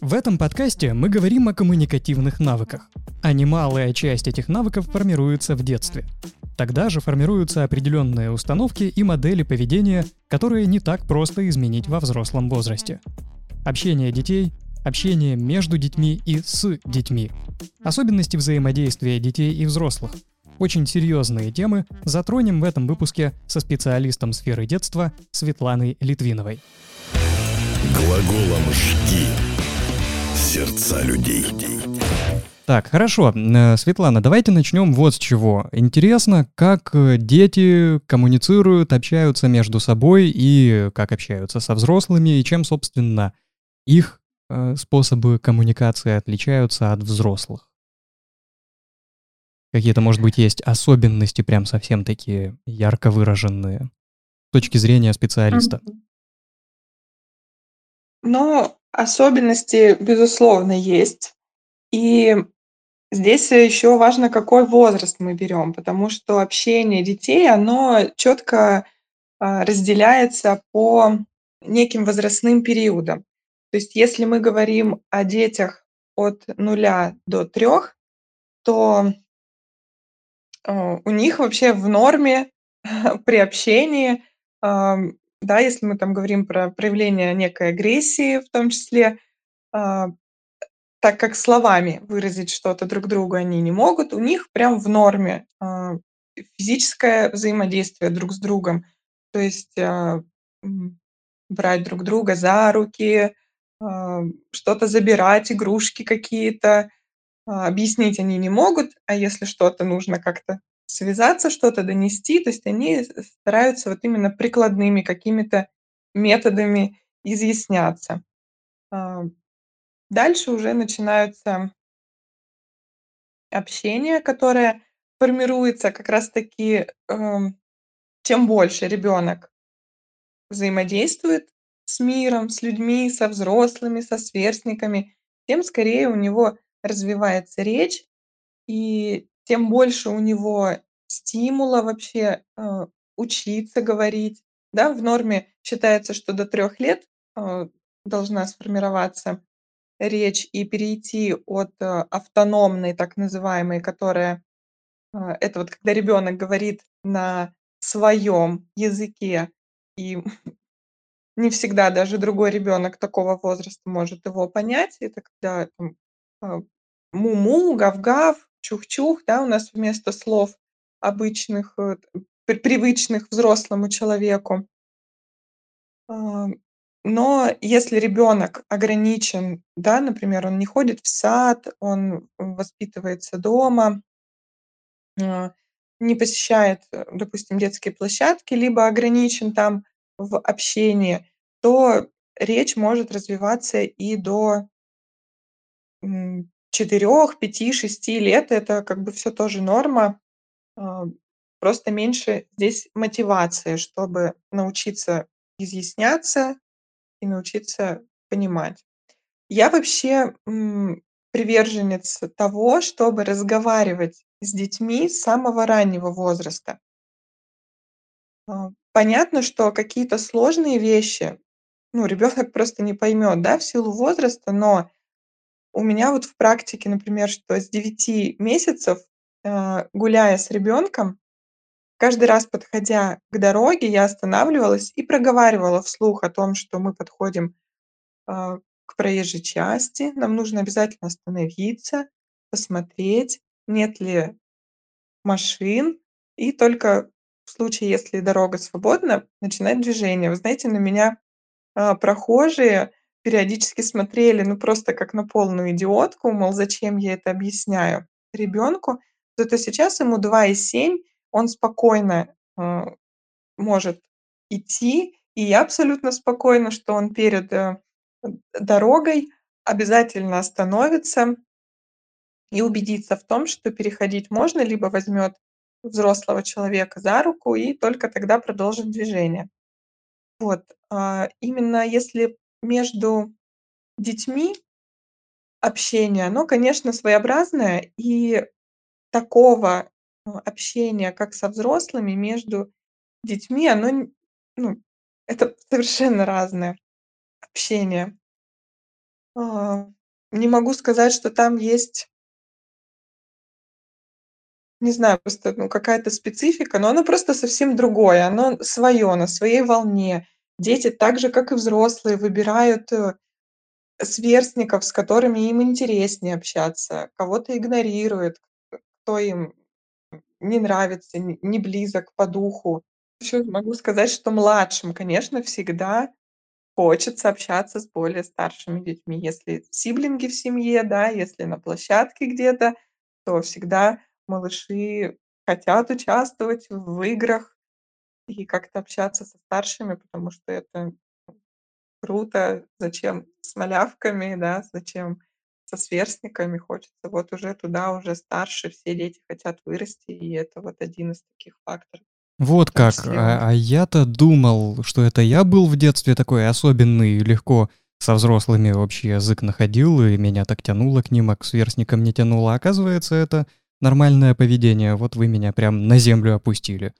В этом подкасте мы говорим о коммуникативных навыках, а немалая часть этих навыков формируется в детстве. Тогда же формируются определенные установки и модели поведения, которые не так просто изменить во взрослом возрасте. Общение детей, общение между детьми и с детьми, особенности взаимодействия детей и взрослых. Очень серьезные темы затронем в этом выпуске со специалистом сферы детства Светланой Литвиновой. Глаголом «жги» сердца людей. Так, хорошо. Э, Светлана, давайте начнем вот с чего. Интересно, как э, дети коммуницируют, общаются между собой и как общаются со взрослыми, и чем, собственно, их э, способы коммуникации отличаются от взрослых. Какие-то, может быть, есть особенности прям совсем такие ярко выраженные с точки зрения специалиста. Ну, особенности, безусловно, есть. И здесь еще важно, какой возраст мы берем, потому что общение детей, оно четко а, разделяется по неким возрастным периодам. То есть если мы говорим о детях от нуля до трех, то а, у них вообще в норме при общении да, если мы там говорим про проявление некой агрессии в том числе, а, так как словами выразить что-то друг другу они не могут, у них прям в норме а, физическое взаимодействие друг с другом. То есть а, брать друг друга за руки, что-то забирать, игрушки какие-то. Объяснить они не могут, а если что-то нужно как-то связаться, что-то донести. То есть они стараются вот именно прикладными какими-то методами изъясняться. А, дальше уже начинаются общения, которое формируется как раз-таки, эм, чем больше ребенок взаимодействует с миром, с людьми, со взрослыми, со сверстниками, тем скорее у него развивается речь, и тем больше у него стимула вообще, э, учиться говорить. Да, в норме считается, что до трех лет, э, должна сформироваться речь и перейти от, э, автономной, так называемой, которая, это вот когда ребенок говорит на своем языке, и не всегда даже другой ребенок такого возраста может его понять. Это когда там, му-му, гав-гав, чух-чух, да, у нас вместо слов обычных, э, привычных взрослому человеку. Но если ребенок ограничен, да, например, он не ходит в сад, он воспитывается дома, а, не посещает, э, допустим, детские площадки, либо ограничен там в общении, то речь может развиваться и до четырех, пяти, шести лет. Это как бы все тоже норма. А, просто меньше здесь мотивации, чтобы научиться изъясняться и научиться понимать. Я вообще, приверженец того, чтобы разговаривать с детьми с самого раннего возраста. А, понятно, что какие-то сложные вещи, ну, ребенок просто не поймет, да, в силу возраста, но у меня вот в практике, например, что с 9 месяцев, э, гуляя с ребенком, каждый раз, подходя к дороге, я останавливалась и проговаривала вслух о том, что мы подходим, а, к проезжей части, нам нужно обязательно остановиться, посмотреть, нет ли машин, и только в случае, если дорога свободна, начинать движение. Вы знаете, на меня, а, прохожие периодически смотрели, ну, просто как на полную идиотку, мол, зачем я это объясняю ребенку. Зато сейчас ему 2 и 7, он спокойно, э, может идти, и я абсолютно спокойна, что он перед, э, дорогой обязательно остановится и убедится в том, что переходить можно, либо возьмет взрослого человека за руку и только тогда продолжит движение. Вот, а, именно если между детьми общение, оно, конечно, своеобразное, и такого, э, общения, как со взрослыми, между детьми, оно ну, это совершенно разное общение. А, не могу сказать, что там есть Не знаю, просто, ну, какая-то специфика, но оно просто совсем другое. Оно своё, на своей волне. Дети так же, как и взрослые, выбирают, э, сверстников, с которыми им интереснее общаться, кого-то игнорируют, кто им не нравится, не близок по духу. Ещё могу сказать, что младшим, конечно, всегда хочется общаться с более старшими детьми. Если сиблинги в семье, да, если на площадке где-то, то всегда малыши хотят участвовать в играх и как-то общаться со старшими, потому что это круто. Зачем с малявками, да, зачем со сверстниками? Хочется вот уже туда, уже старше, все дети хотят вырасти, и это вот один из таких факторов. Вот как. А а я-то думал, что это я был в детстве такой особенный, легко со взрослыми общий язык находил, и меня так тянуло к ним, а к сверстникам не тянуло. Оказывается, это нормальное поведение. Вот вы меня прям на землю опустили.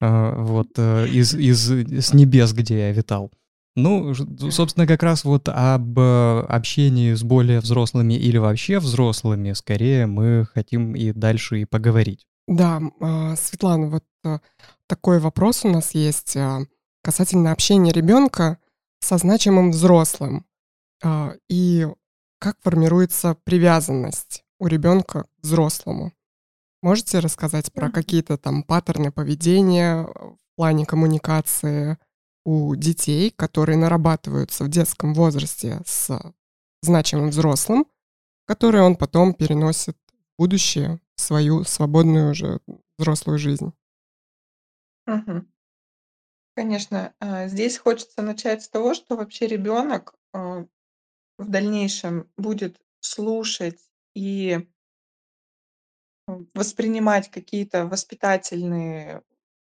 А, вот, э, из из с небес, где я витал. Ну, собственно, как раз вот об общении с более взрослыми или вообще взрослыми, скорее, мы хотим и дальше и поговорить. Да, а, Светлана, вот, а, такой вопрос у нас есть, а, касательно общения ребёнка со значимым взрослым. И как формируется привязанность у ребёнка к взрослому? Можете рассказать про какие-то там паттерны поведения в плане коммуникации у детей, которые нарабатываются в детском возрасте с значимым взрослым, которые он потом переносит в будущее, в свою свободную уже взрослую жизнь? Мгм. Конечно, а, здесь хочется начать с того, что вообще ребёнок, а, в дальнейшем будет слушать и воспринимать какие-то воспитательные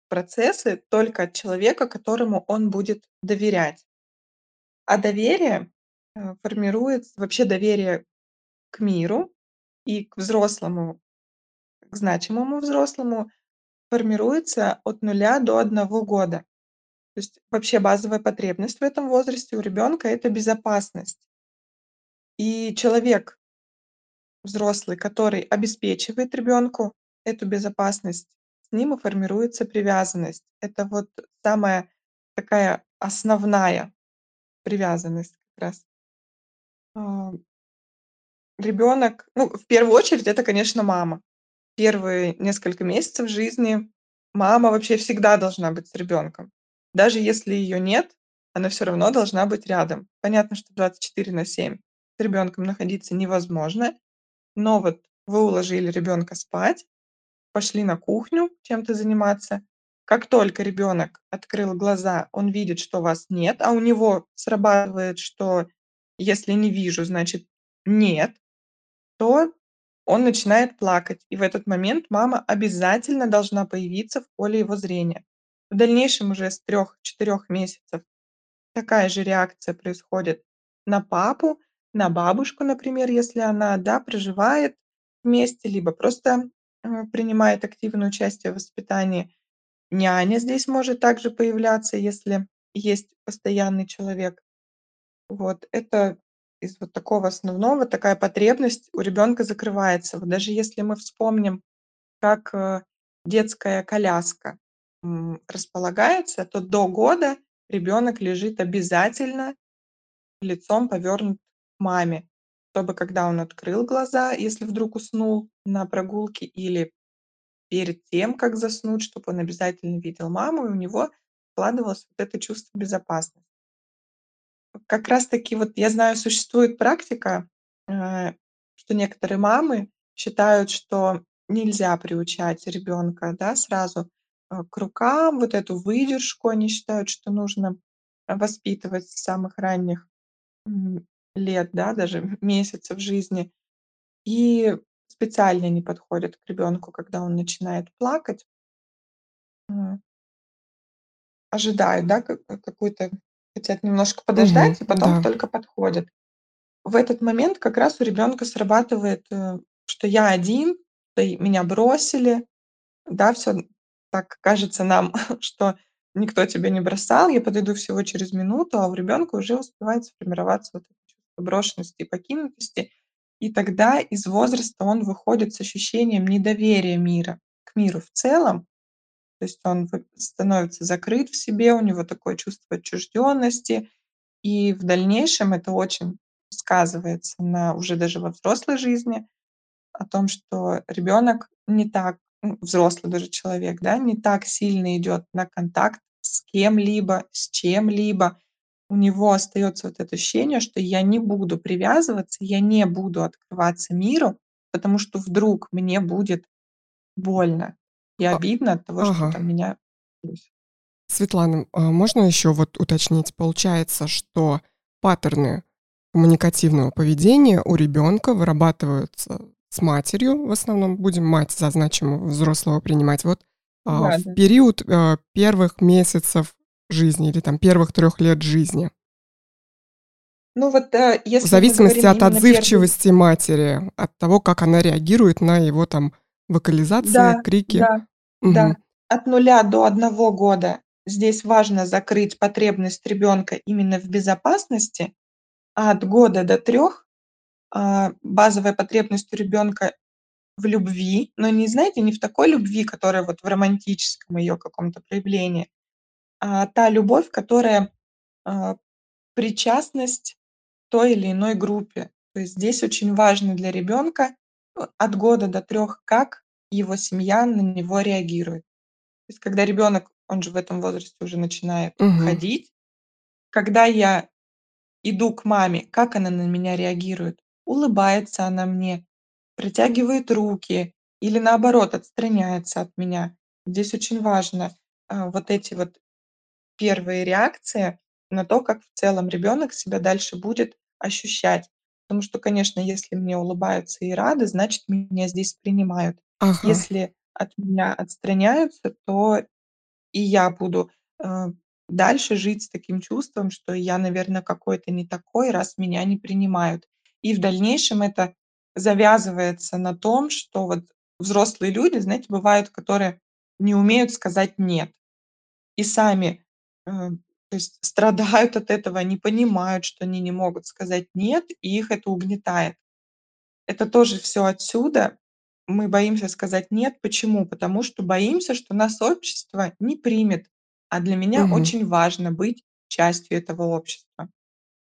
процессы только от человека, которому он будет доверять. А доверие, э, формируется вообще доверие к миру и к взрослому, к значимому взрослому формируется от 0 до 1 года. То есть вообще базовая потребность в этом возрасте у ребёнка- это безопасность. И человек взрослый, который обеспечивает ребёнку эту безопасность, с ним и формируется привязанность. Это вот самая такая основная привязанность как раз. А Ребёнок, ну, в первую очередь, это, конечно, мама. Первые несколько месяцев жизни мама вообще всегда должна быть с ребёнком. Даже если её нет, она всё равно должна быть рядом. Понятно, что 24/7 с ребёнком находиться невозможно, но вот вы уложили ребёнка спать, пошли на кухню чем-то заниматься. Как только ребёнок открыл глаза, он видит, что вас нет, а у него срабатывает, что если не вижу, значит нет, то он начинает плакать. И в этот момент мама обязательно должна появиться в поле его зрения. В дальнейшем уже с 3-4 месяцев такая же реакция происходит на папу, на бабушку, например, если она, да, проживает вместе, либо просто, э, принимает активное участие в воспитании. Няня здесь может также появляться, если есть постоянный человек. Вот это из вот такого основного, такая потребность у ребёнка закрывается. Вот даже если мы вспомним, как, э, детская коляска, располагается, то до года ребёнок лежит обязательно лицом повёрнут к маме, чтобы когда он открыл глаза, если вдруг уснул на прогулке или перед тем, как заснуть, чтоб он обязательно видел маму, и у него складывалось вот это чувство безопасности. Как раз таки вот я знаю, существует практика, э, что некоторые мамы считают, что нельзя приучать ребёнка, да, сразу, э, к рукам. Вот эту выдержку они считают, что нужно воспитывать с самых ранних, лет, да, даже месяцев жизни. И специально не подходят к ребёнку, когда он начинает плакать. М. Ожидают, да, как какую-то хотят немножко Мгм, подождать и потом да. только подходят. В этот момент как раз у ребёнка срабатывает, э, что я один, что и меня бросили. Да, всё так кажется нам, что никто тебя не бросал, я подойду всего через минуту, а у ребёнка уже успевает сформироваться вот брошенности и покинутости. И тогда из возраста он выходит с ощущением недоверия мира к миру в целом. То есть он становится закрыт в себе, у него такое чувство отчужденности, и в дальнейшем это очень сказывается на уже даже во взрослой жизни, о том, что ребенок не так, ну, взрослый даже человек, да, не так сильно идет на контакт с кем-либо, с чем-либо. У него остается вот это ощущение, что я не буду привязываться, я не буду открываться миру, потому что вдруг мне будет больно и А, обидно от того, что ага. там меня Светлана, а можно еще вот уточнить? Получается, что паттерны коммуникативного поведения у ребенка вырабатываются с матерью, в основном будем мать за значимого взрослого принимать, вот, а, Да, в да. период, а, первых месяцев жизни или там первых 3 лет жизни. Ну вот, э, В если мы зависимости от отзывчивости матери, от того, как она реагирует на его там вокализации, Да, крики. да, да. Мгм. От 0 до 1 года здесь важно закрыть потребность ребенка именно в безопасности, а от года до 3, а, базовая потребность у ребенка в любви, но не, знаете, не в такой любви, которая вот в романтическом ее каком-то проявлении, а та любовь, которая, а, причастность той или иной группе. То есть здесь очень важно для ребенка, э, от года до 3, как его семья на него реагирует. То есть когда ребенок, он же в этом возрасте уже начинает Мгм. ходить, когда я иду к маме, как она на меня реагирует? Улыбается она мне, протягивает руки или, наоборот, отстраняется от меня? Здесь очень важно, а, вот эти вот первые реакции на то, как в целом ребенок себя дальше будет ощущать. Потому что, конечно, если мне улыбаются и рады, значит, меня здесь принимают. Ага. Если от меня отстраняются, то и я буду, э, дальше жить с таким чувством, что я, наверно, какой-то не такой, раз меня не принимают. И в дальнейшем это завязывается на том, что вот взрослые люди, знаете, бывают, которые не умеют сказать "нет". И сами, то есть страдают от этого, они понимают, что они не могут сказать "нет", и их это угнетает. Это тоже всё отсюда. Мы боимся сказать "нет". Почему? Потому что боимся, что нас общество не примет, а для меня Мгм. очень важно быть частью этого общества.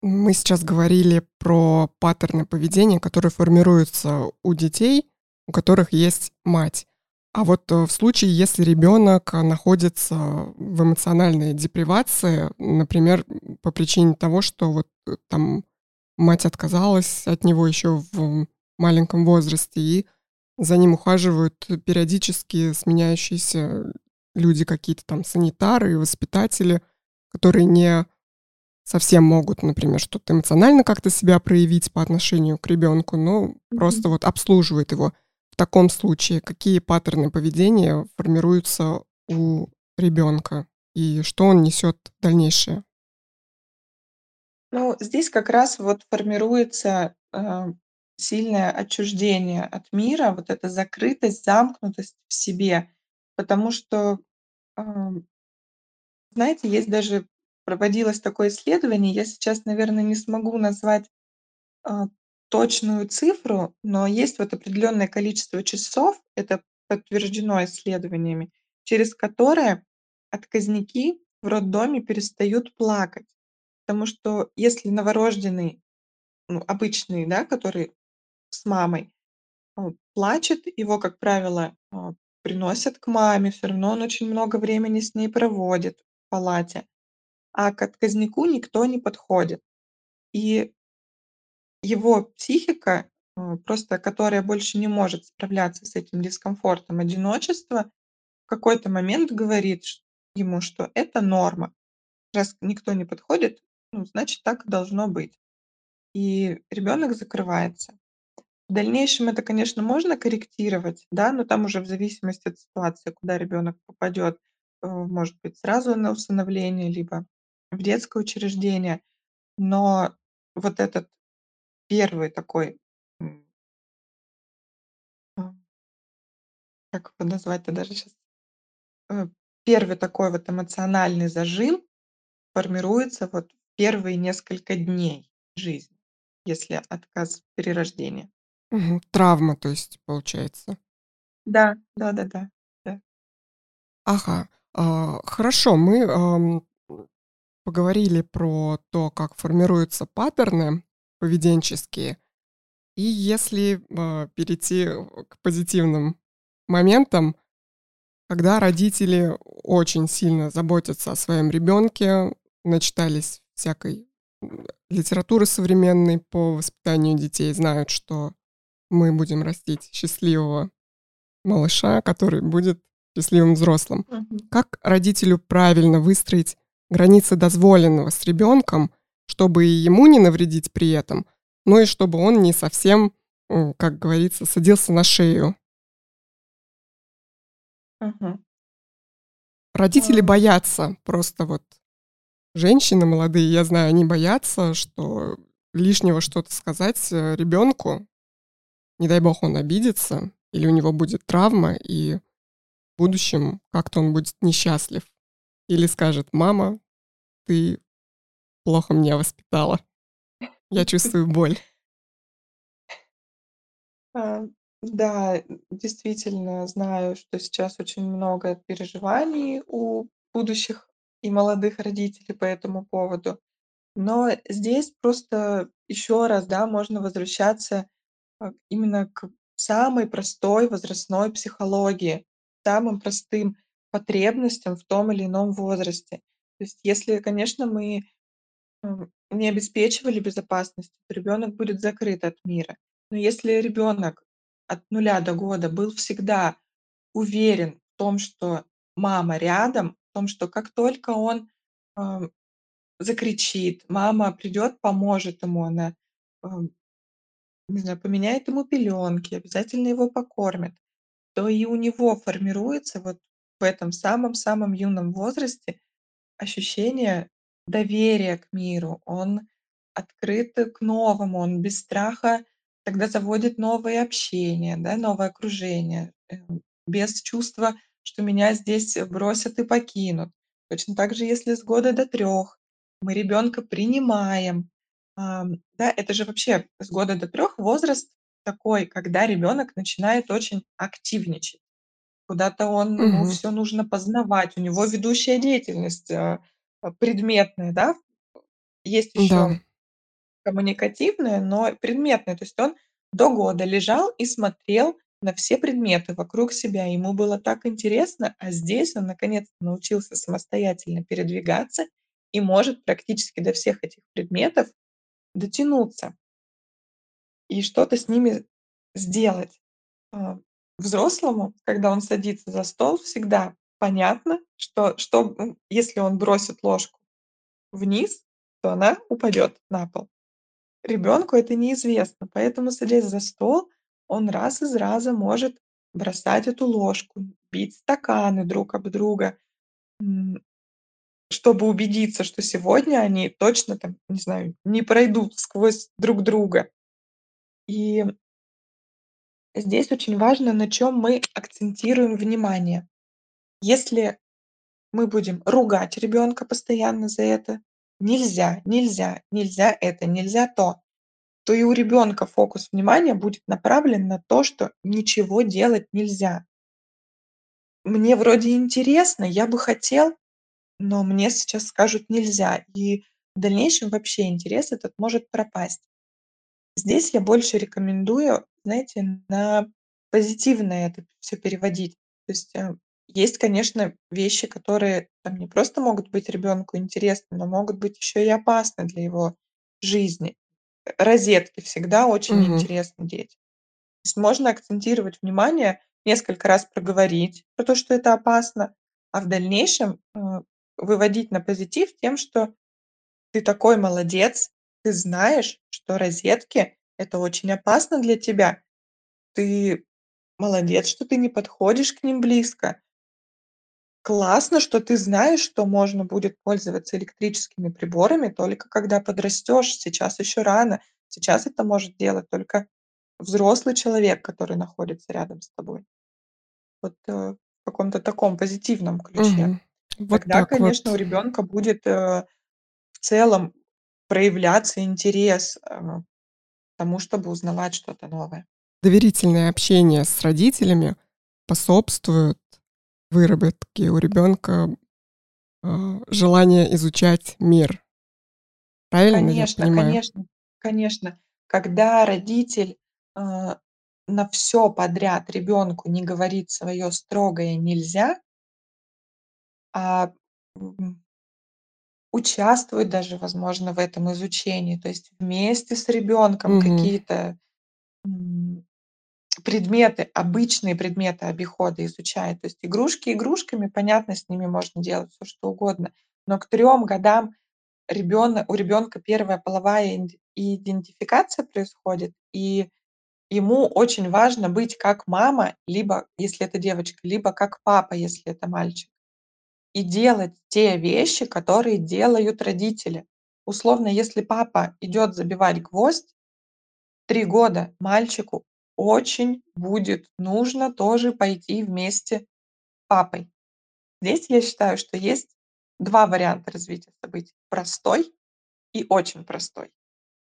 Мы сейчас говорили про паттерны поведения, которые формируются у детей, у которых есть мать. А вот, э, в случае, если ребенок находится в эмоциональной депривации, например, по причине того, что вот, э, там мать отказалась от него еще в маленьком возрасте, и за ним ухаживают периодически сменяющиеся люди, какие-то там санитары, воспитатели, которые не совсем могут, например, что-то эмоционально как-то себя проявить по отношению к ребенку, но Мгм. просто вот обслуживают его. Таком случае какие паттерны поведения формируются у ребенка и что он несет дальнейшее? Ну, здесь как раз вот формируется, а, сильное отчуждение от мира, вот эта закрытость, замкнутость в себе. Потому что, ам знаете, есть даже проводилось такое исследование, я сейчас, наверно, не смогу назвать, а, точную цифру, но есть вот определенное количество часов, это подтверждено исследованиями, через которое отказники в роддоме перестают плакать. Потому что если новорожденный, ну, обычный, да, который с мамой, плачет, его, как правило, а, приносят к маме, всё равно он очень много времени с ней проводит в палате, а к отказнику никто не подходит. И его психика, а, просто которая больше не может справляться с этим дискомфортом одиночества, в какой-то момент говорит ему, что это норма. Раз никто не подходит, ну, значит, так и должно быть. И ребенок закрывается. В дальнейшем это, конечно, можно корректировать, да, но там уже в зависимости от ситуации, куда ребенок попадет, э, может быть, сразу на усыновление, либо в детское учреждение. Но вот этот 1 такой, м а как его назвать-то даже щас? Э, 1 такой вот эмоциональный зажим формируется вот в первые несколько дней жизни. если отказ перерождения. Мгм. Травма, то есть, получается. Да, да-да-да, да. Ага. А, хорошо, мы, ам, поговорили про то, как формируются паттерны поведенческие. И если, а, перейти, э, к позитивным моментам, когда родители очень сильно заботятся о своем ребенке, начитались всякой, литературы современной по воспитанию детей, знают, что мы будем растить счастливого малыша, который будет счастливым взрослым. Как родителю правильно выстроить границы дозволенного с ребенком, чтобы и ему не навредить при этом, но и чтобы он не совсем, как говорится, садился на шею? Мгм. Родители А. боятся, просто вот женщины молодые, я знаю, они боятся, что лишнего что-то сказать, э, ребенку. Не дай бог, он обидится или у него будет травма, и в будущем как-то он будет несчастлив. Или скажет: "Мама, ты плохо меня воспитала. Я чувствую боль". А, да, действительно знаю, что сейчас очень много переживаний у будущих и молодых родителей по этому поводу. Но здесь просто еще раз, да, можно возвращаться, а, именно к самой простой возрастной психологии, самым простым потребностям в том или ином возрасте. То есть если, конечно, мы, не обеспечивали безопасность, то ребенок будет закрыт от мира. Но если ребенок от нуля до года был всегда уверен в том, что мама рядом, в том, что как только он, ам, закричит, мама придет, поможет ему, она, ам, не знаю, поменяет ему пеленки, обязательно его покормит, то и у него формируется вот в этом самом-самом юном возрасте ощущение доверия к миру. Он открыт к новому, он без страха тогда заводит новые общения, да, новое окружение, эм, без чувства, что меня здесь бросят и покинут. Точно так же, если с года до 3 мы ребенка принимаем, да, это же вообще с года до 3 возраст такой, когда ребенок начинает очень активничать. Куда-то он ему Мгм. всё нужно познавать, у него ведущая деятельность, а, предметная, да. Есть Да. еще коммуникативная, но предметная. То есть он до года лежал и смотрел на все предметы вокруг себя. Ему было так интересно, а здесь он наконец-то научился самостоятельно передвигаться и может практически до всех этих предметов дотянуться. И что-то с ними сделать. А, взрослому, когда он садится за стол, всегда понятно, что что, если он бросит ложку вниз, то она упадет на пол. Ребенку это неизвестно, поэтому, садясь за стол, он раз из раза может бросать эту ложку, бить стаканы друг об друга, чтобы убедиться, что сегодня они точно там, не знаю, не пройдут сквозь друг друга. И здесь очень важно, на чём мы акцентируем внимание. Если мы будем ругать ребенка постоянно за это: "Нельзя, нельзя, нельзя это, нельзя то", то и у ребенка фокус внимания будет направлен на то, что ничего делать нельзя. Мне вроде интересно, я бы хотел, но мне сейчас скажут: "Нельзя". И в дальнейшем вообще интерес этот может пропасть. Здесь я больше рекомендую, знаете, на позитивное это всё переводить. То есть, э, есть, конечно, вещи, которые там не просто могут быть ребенку интересны, но могут быть еще и опасны для его жизни. Розетки всегда очень Мгм. интересны детям. То есть можно акцентировать внимание, несколько раз проговорить про то, что это опасно, а в дальнейшем, э, выводить на позитив тем, что ты такой молодец, ты знаешь, что розетки- это очень опасно для тебя. Ты молодец, что ты не подходишь к ним близко. Классно, что ты знаешь, что можно будет пользоваться электрическими приборами только когда подрастешь. Сейчас еще рано. Сейчас это может делать только взрослый человек, который находится рядом с тобой. Вот, э, в каком-то таком позитивном ключе. Мгм. Вот Тогда, конечно, у вот. ребенка будет, э, в целом проявляться интерес, а тому, чтобы узнавать что-то новое. Доверительное общение с родителями способствует выработке у ребенка а, желания изучать мир. Правильно я Конечно, понимаю? конечно, конечно. Когда родитель, а, на все подряд ребенку не говорит свое строгое "нельзя", а, участвует даже, возможно, в этом изучении, то есть вместе с ребенком Мгм. какие-то, предметы, обычные предметы обихода изучает. То есть игрушки игрушками, понятно, с ними можно делать все что угодно, но к трем годам ребёна у ребенка первая половая идентификация происходит, и ему очень важно быть как мама, либо, если это девочка, либо как папа, если это мальчик. И делать те вещи, которые делают родители. Условно, если папа идет забивать гвоздь, 3 года мальчику очень будет нужно тоже пойти вместе с папой. Здесь я считаю, что есть 2 варианта развития событий: простой и очень простой.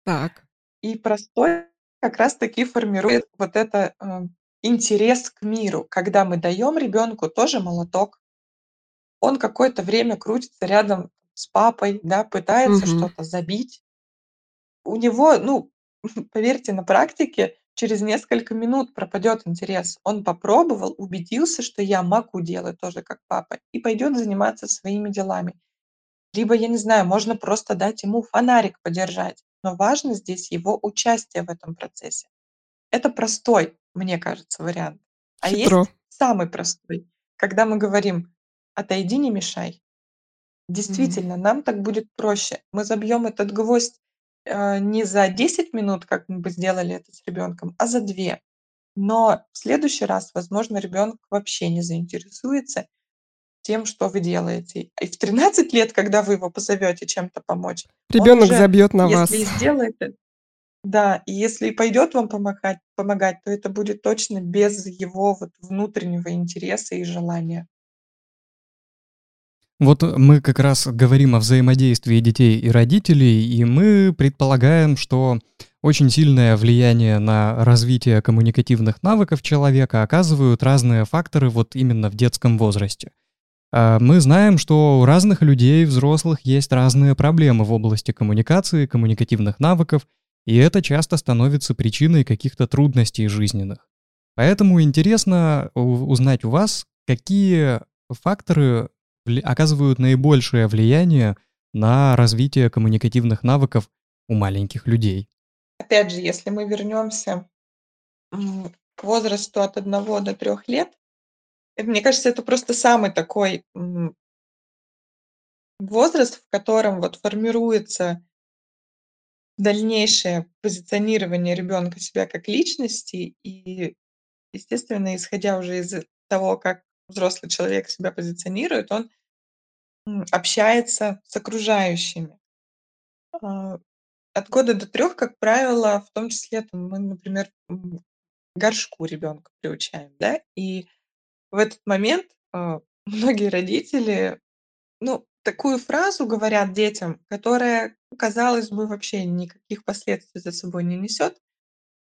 Так. И простой как раз таки формирует вот это, э, интерес к миру, когда мы даем ребенку тоже молоток. Он какое-то время крутится рядом с папой, да, пытается Мгм. что-то забить. У него, ну, поверьте, на практике через несколько минут пропадет интерес. Он попробовал, убедился, что я могу делать тоже как папа, и пойдет заниматься своими делами. Либо, я не знаю, можно просто дать ему фонарик подержать, но важно здесь его участие в этом процессе. Это простой, мне кажется, вариант. А Хитро. есть самый простой, когда мы говорим: "Отойди, не мешай". Действительно, нам так будет проще. Мы забьем этот гвоздь, э, не за 10 минут, как мы бы сделали это с ребенком, а за 2. Но в следующий раз, возможно, ребенок вообще не заинтересуется тем, что вы делаете. И в 13 лет, когда вы его позовете чем-то помочь, Ребенок уже, забьет на если вас. сделает эт да, и если пойдет вам помогать помогать, то это будет точно без его вот внутреннего интереса и желания. Вот мы как раз говорим о взаимодействии детей и родителей, и мы предполагаем, что очень сильное влияние на развитие коммуникативных навыков человека оказывают разные факторы вот именно в детском возрасте. А, Мы знаем, что у разных людей, взрослых, есть разные проблемы в области коммуникации, коммуникативных навыков, и это часто становится причиной каких-то трудностей жизненных. Поэтому интересно узнать у вас, какие факторы оказывают наибольшее влияние на развитие коммуникативных навыков у маленьких людей. Опять же, если мы вернемся, к возрасту от одного до трех лет, э, мне кажется, это просто самый такой, возраст, в котором вот формируется дальнейшее позиционирование ребенка себя как личности. И, естественно, исходя уже из того, как взрослый человек себя позиционирует, он, общается с окружающими. А, от года до трех, как правило, в том числе там мы, например, горшку ребенка приучаем, да. И в этот момент, а, многие родители, ну, такую фразу говорят детям, которая, казалось бы, вообще никаких последствий за собой не несет.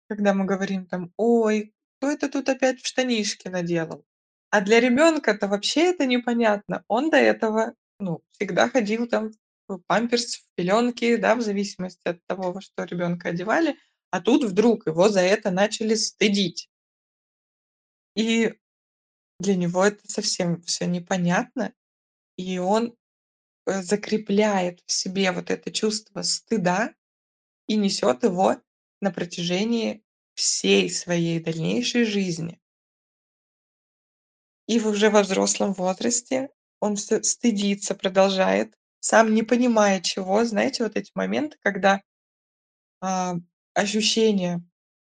Когда мы говорим там: "Ой, кто это тут опять в штанишки наделал?" А для ребенка то вообще это непонятно. Он до этого, ну, всегда ходил там в памперс, в пеленке, да, в зависимости от того, во что ребенка одевали, а тут вдруг его за это начали стыдить. И для него это совсем все непонятно, и он, э, закрепляет в себе вот это чувство стыда и несет его на протяжении всей своей дальнейшей жизни. И в уже во взрослом возрасте он стыдится, продолжает, сам не понимая чего. Знаете, вот эти моменты, когда, а, ощущение,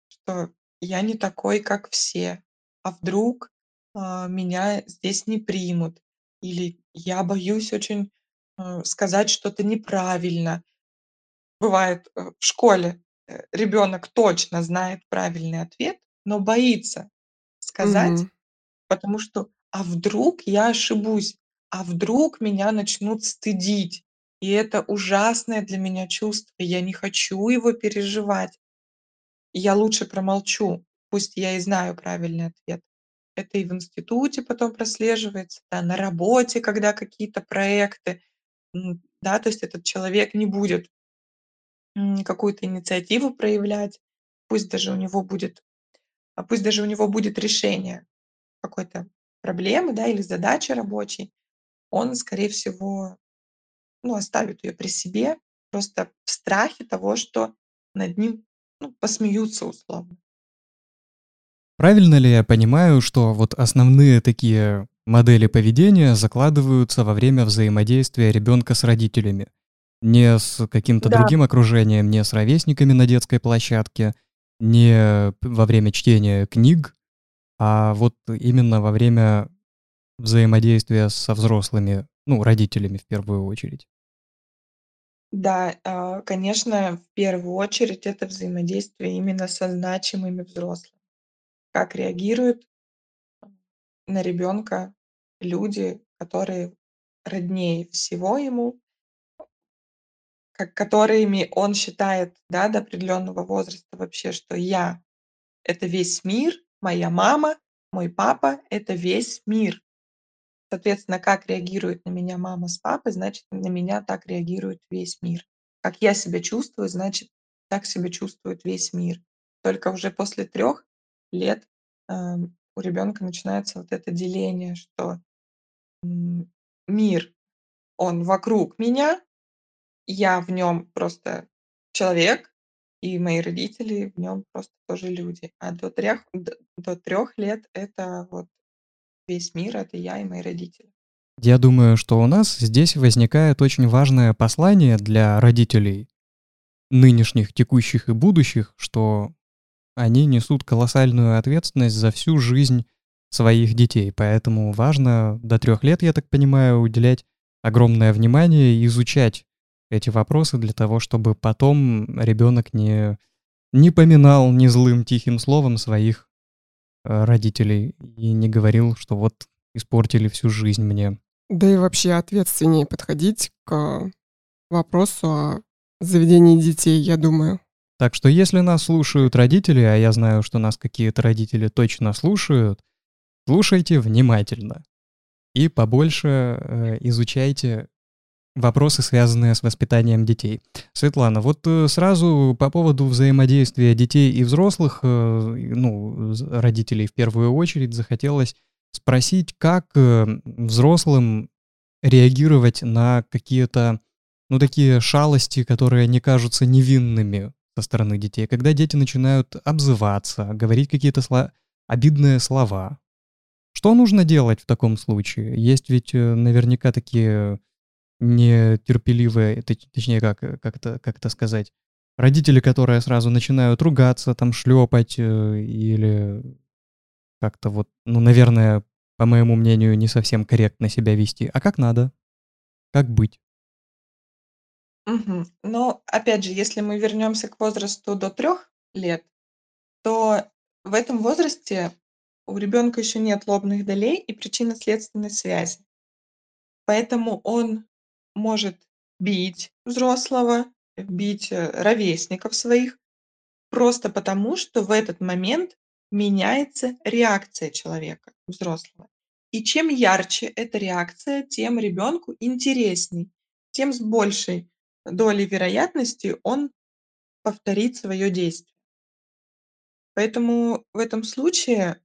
что я не такой, как все, а вдруг, а, меня здесь не примут, или я боюсь очень, э, сказать что-то неправильно. Бывает, э, в школе, э, ребенок точно знает правильный ответ, но боится сказать Мгм. Потому что: "А вдруг я ошибусь? А вдруг меня начнут стыдить?" И это ужасное для меня чувство. Я не хочу его переживать. я лучше промолчу, пусть я и знаю правильный ответ. Это и в институте потом прослеживается, да, на работе, когда какие-то проекты, да, то есть этот человек не будет какую-то инициативу проявлять, пусть даже у него будет а пусть даже у него будет решение какой-то проблемы, да, или задачи рабочей, он, скорее всего, ну, оставит ее при себе просто в страхе того, что над ним, ну, посмеются условно. Правильно ли я понимаю, что вот основные такие модели поведения закладываются во время взаимодействия ребенка с родителями? Не с каким-то Да. другим окружением, не с ровесниками на детской площадке, не во время чтения книг, а вот именно во время взаимодействия со взрослыми, ну, родителями в первую очередь. Да, а, конечно, в первую очередь это взаимодействие именно со значимыми взрослыми. Как реагируют на ребенка люди, которые роднее всего ему, как которыми он считает, да, до определенного возраста вообще, что я- это весь мир, моя мама, мой папа- это весь мир. Соответственно, как реагирует на меня мама с папой, значит, на меня так реагирует весь мир. Как я себя чувствую, значит, так себя чувствует весь мир. Только уже после трех лет, ам, у ребенка начинается вот это деление, что, м, мир, он вокруг меня, я в нем просто человек, и мои родители в нем просто тоже люди. А до трех д до 3 лет это вот весь мир- это я и мои родители. Я думаю, что у нас здесь возникает очень важное послание для родителей нынешних, текущих и будущих, что они несут колоссальную ответственность за всю жизнь своих детей. Поэтому важно до трех лет, я так понимаю, уделять огромное внимание и изучать эти вопросы для того, чтобы потом ребенок не, не поминал ни злым тихим словом своих родителей и не говорил, что вот испортили всю жизнь мне. Да и вообще ответственнее подходить к вопросу о заведении детей, я думаю. Так что если нас слушают родители, а я знаю, что нас какие-то родители точно слушают, слушайте внимательно и побольше э, изучайте вопросы, связанные с воспитанием детей. Светлана, вот э, сразу по поводу взаимодействия детей и взрослых, э, ну, родителей в первую очередь, захотелось спросить, как э, взрослым реагировать на какие-то, ну, такие шалости, которые не кажутся невинными со стороны детей, когда дети начинают обзываться, говорить какие-то сло- обидные слова. Что нужно делать в таком случае? Есть ведь наверняка такие нетерпеливые, точ- точнее, как, э, как, это, как это сказать, родители, которые сразу начинают ругаться, там, шлепать э, или как-то вот, ну, наверное, по моему мнению, не совсем корректно себя вести. А как надо? Как быть? Мгм. Но опять же, если мы вернемся к возрасту до трех лет, то в этом возрасте у ребенка еще нет лобных долей и причинно-следственной связи. Поэтому он может бить взрослого, бить э, ровесников своих, просто потому, что в этот момент меняется реакция человека, взрослого. И чем ярче эта реакция, тем ребенку интересней, тем с большей долей вероятности он повторит свое действие. Поэтому в этом случае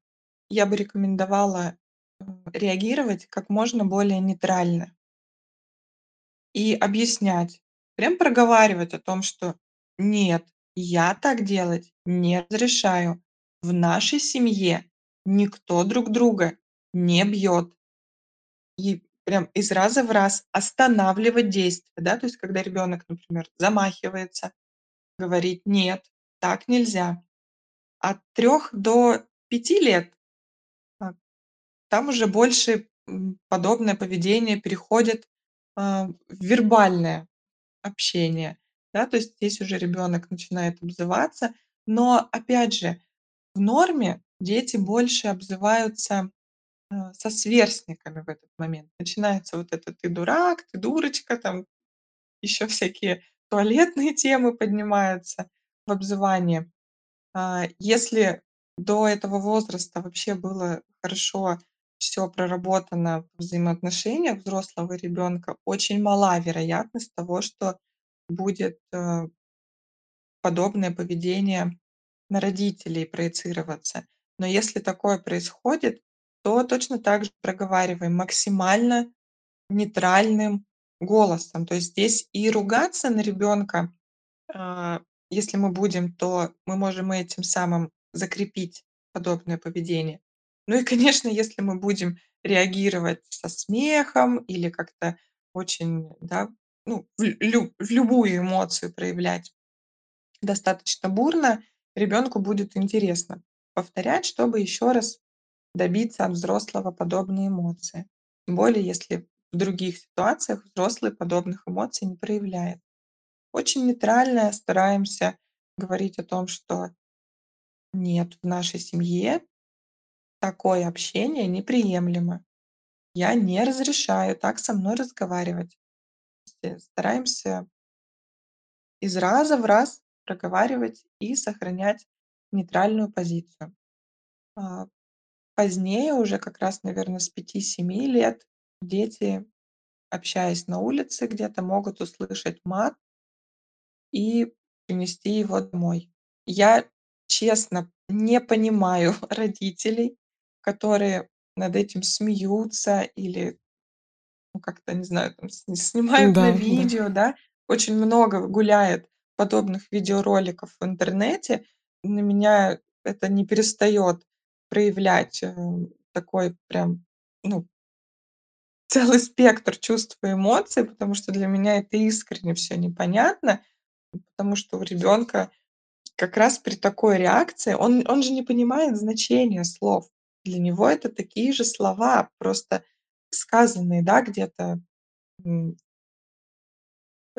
я бы рекомендовала, э, реагировать как можно более нейтрально и объяснять, прям проговаривать о том, что: "Нет, я так делать не разрешаю. В нашей семье никто друг друга не бьет". И прям из раза в раз останавливать действие, да. То есть когда ребенок, например, замахивается, говорить: "Нет, так нельзя". От трех до пяти лет, а, там уже больше, подобное поведение переходит, а, вербальное общение, да. То есть здесь уже ребенок начинает обзываться. Но опять же, в норме дети больше обзываются, а, со сверстниками в этот момент. Начинается вот это: "Ты дурак", "Ты дурочка", там еще всякие туалетные темы поднимаются в обзывании. А, если до этого возраста вообще было хорошо всё проработано в взаимоотношениях взрослого и ребёнка, очень мала вероятность того, что будет, э подобное поведение на родителей проецироваться. Но если такое происходит, то точно так же проговариваем максимально нейтральным голосом. То есть здесь и ругаться на ребёнка, а, если мы будем, то мы можем этим самым закрепить подобное поведение. Ну и, конечно, если мы будем реагировать со смехом или как-то очень, да, ну, в лю в любую эмоцию проявлять достаточно бурно, ребёнку будет интересно повторять, чтобы ещё раз добиться от взрослого подобные эмоции. Тем более если в других ситуациях взрослый подобных эмоций не проявляет. Очень нейтрально стараемся говорить о том, что нет, в нашей семье такое общение неприемлемо. Я не разрешаю так со мной разговаривать. Стараемся из раза в раз проговаривать и сохранять нейтральную позицию. А, позднее, уже как раз, наверно, с 5-7 лет дети, общаясь на улице где-то, могут услышать мат и принести его домой. Я, честно, не понимаю родителей, которые над этим смеются или, ну, как-то, не знаю, там, сни снимают на Да, да. видео, да. Очень много гуляет подобных видеороликов в интернете. На меня это не перестаёт проявлять, э, такой прям, ну целый спектр чувств и эмоций, потому что для меня это искренне всё непонятно. Потому что у ребёнка как раз при такой реакции он он же не понимает значения слов. Для него это такие же слова, просто сказанные, да, где-то,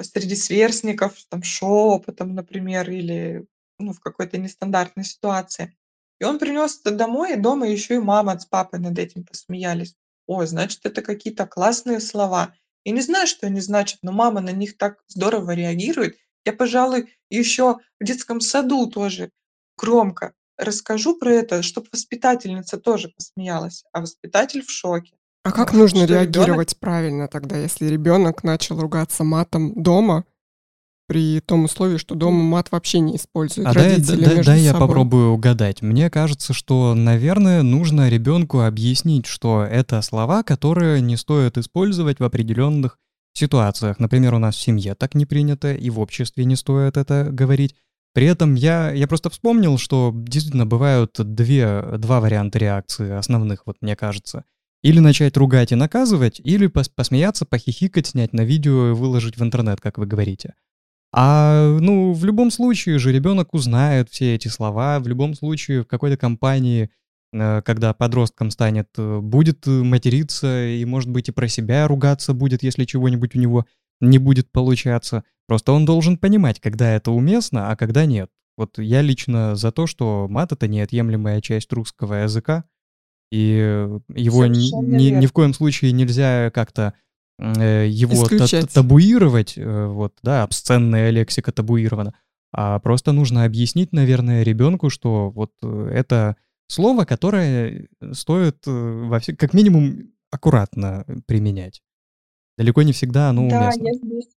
среди сверстников, там, шепотом, например, или, ну, в какой-то нестандартной ситуации. И он принёс это домой, и дома ещё и мама с папой над этим посмеялись. Ой, значит, это какие-то классные слова. Я не знаю, что они значат, но мама на них так здорово реагирует. Я, пожалуй, ещё в детском саду тоже громко расскажу про это, чтоб воспитательница тоже посмеялась, а воспитатель в шоке. А как нужно что реагировать правильно тогда, если ребёнок начал ругаться матом дома, при том условии, что дома мат вообще не используют А дай родители дай между дай я собой? попробую угадать. Мне кажется, что, наверное, нужно ребёнку объяснить, что это слова, которые не стоит использовать в определённых ситуациях. Например, у нас в семье так не принято, и в обществе не стоит это говорить. При этом я я просто вспомнил, что действительно бывают две 2 варианта реакции основных, вот мне кажется. Или начать ругать и наказывать, или пос посмеяться, похихикать, снять на видео и выложить в интернет, как вы говорите. А, ну, в любом случае же ребёнок узнает все эти слова. В любом случае в какой-то компании, э, когда подростком станет, э, будет материться и, может быть, и про себя ругаться будет, если чего-нибудь у него не будет получаться. Просто он должен понимать, когда это уместно, а когда нет. Вот я лично за то, что мат- это неотъемлемая часть русского языка, и его ни ни ни в коем случае нельзя как-то, э, его та табуировать. Э, вот, да, обсценная лексика табуирована. А просто нужно объяснить, наверное, ребёнку, что вот это слово, которое стоит, э, во все как минимум аккуратно применять. Далеко не всегда оно Да, я уместно. здесь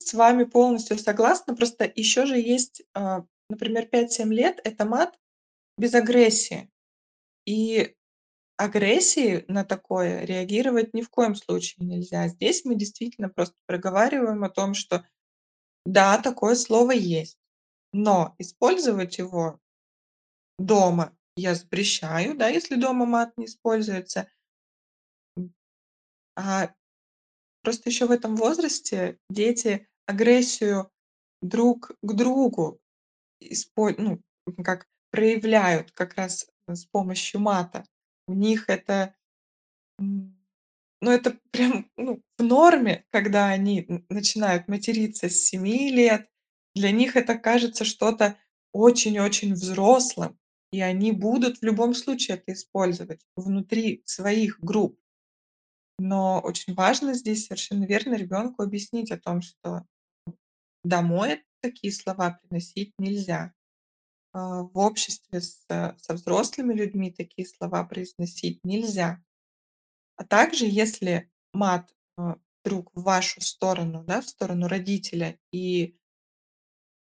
с вами полностью согласна. Просто ещё же есть, а, например, 5-7 лет- это мат без агрессии. И агрессией на такое реагировать ни в коем случае нельзя. Здесь мы действительно просто проговариваем о том, что да, такое слово есть, но использовать его дома я запрещаю, да, если дома мат не используется. А просто ещё в этом возрасте дети агрессию друг к другу исполь ну, как проявляют как раз с помощью мата. У них это, м, ну, это прям, ну, в норме, когда они начинают материться с 7 лет. Для них это кажется что-то очень-очень взрослым, и они будут в любом случае это использовать внутри своих групп. Но очень важно здесь, совершенно верно, ребёнку объяснить о том, что домой такие слова приносить нельзя. а, в обществе с со взрослыми людьми такие слова произносить нельзя. А также, если мат, а, вдруг в вашу сторону, да, в сторону родителя, и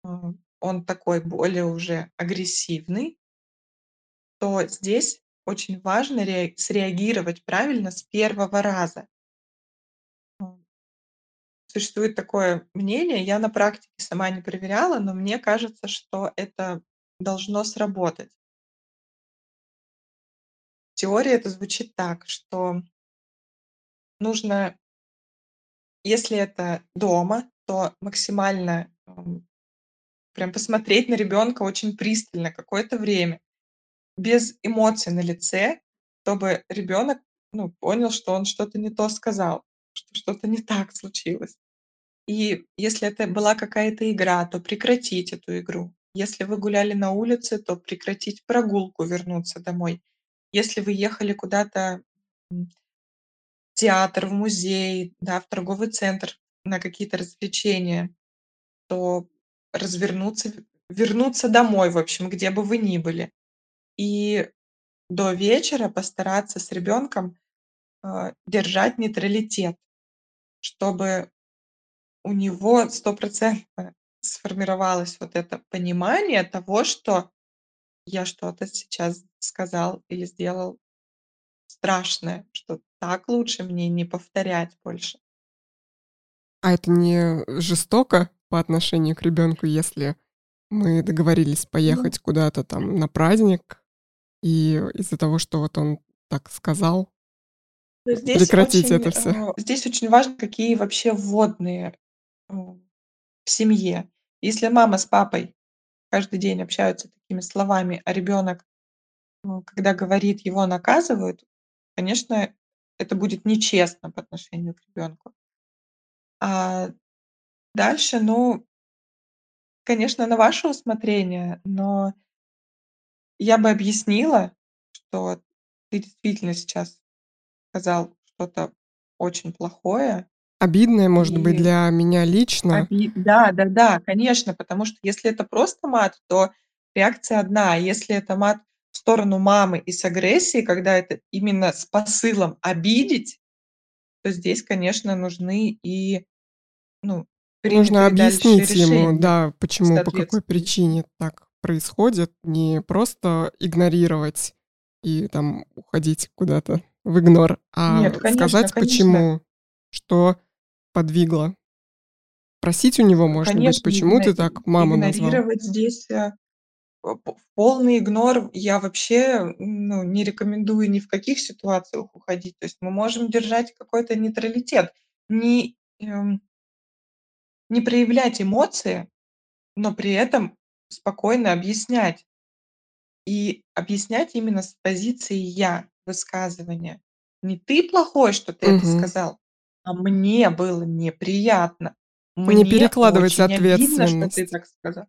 а, он такой более уже агрессивный то здесь очень важно ре среагировать правильно с первого раза. Существует такое мнение, я на практике сама не проверяла, но мне кажется, что это должно сработать. В теории это звучит так, что нужно если это дома, то максимально, прям посмотреть на ребёнка очень пристально какое-то время, без эмоций на лице, чтобы ребёнок, ну, понял, что он что-то не то сказал, что что-то не так случилось. И если это была какая-то игра, то прекратить эту игру. Если вы гуляли на улице, то прекратить прогулку, вернуться домой. Если вы ехали куда-то, м театр, в музей, да, в торговый центр на какие-то развлечения, то развернуться, в вернуться домой, в общем, где бы вы ни были. И до вечера постараться с ребёнком, а, держать нейтралитет, чтобы у него стопроцентно сформировалось вот это понимание того, что я что-то сейчас сказал или сделал страшное, что так лучше мне не повторять больше. А это не жестоко по отношению к ребёнку, если мы договорились Ну поехать куда-то там на праздник, и из-за того, что вот он так сказал То здесь прекратить очень, это всё? э, здесь очень важно, какие вообще вводные, в семье. Если мама с папой каждый день общаются такими словами, а ребёнок, ну, когда говорит, его наказывают, конечно, это будет нечестно по отношению к ребёнку. А дальше, ну конечно, на ваше усмотрение, но я бы объяснила, что ты действительно сейчас сказал что-то очень плохое. Обидное, может быть, И для меня лично. Оби да, да-да, конечно, потому что если это просто мат, то реакция одна, а если это мат в сторону мамы и с агрессией, когда это именно с посылом обидеть, то здесь, конечно, нужны и, ну, Нужно принятые дальше объяснить ему, да, почему, по какой причине так происходит. Не просто игнорировать и там уходить куда-то в игнор, а Нет, конечно, сказать, конечно. почему, что подвигло. Спросить у него, может быть, Конечно, почему игно ты так маму назвал? игнорировать здесь, э, полный игнор я вообще, ну, не рекомендую ни в каких ситуациях уходить. То есть мы можем держать какой-то нейтралитет, не, эм не проявлять эмоции, но при этом спокойно объяснять. И объяснять именно с позиции "я" высказывания. Не ты плохой, что ты это Мгм. сказал, а мне было неприятно. Не Мне перекладывать очень обидно, что ты ответственность. так сказал.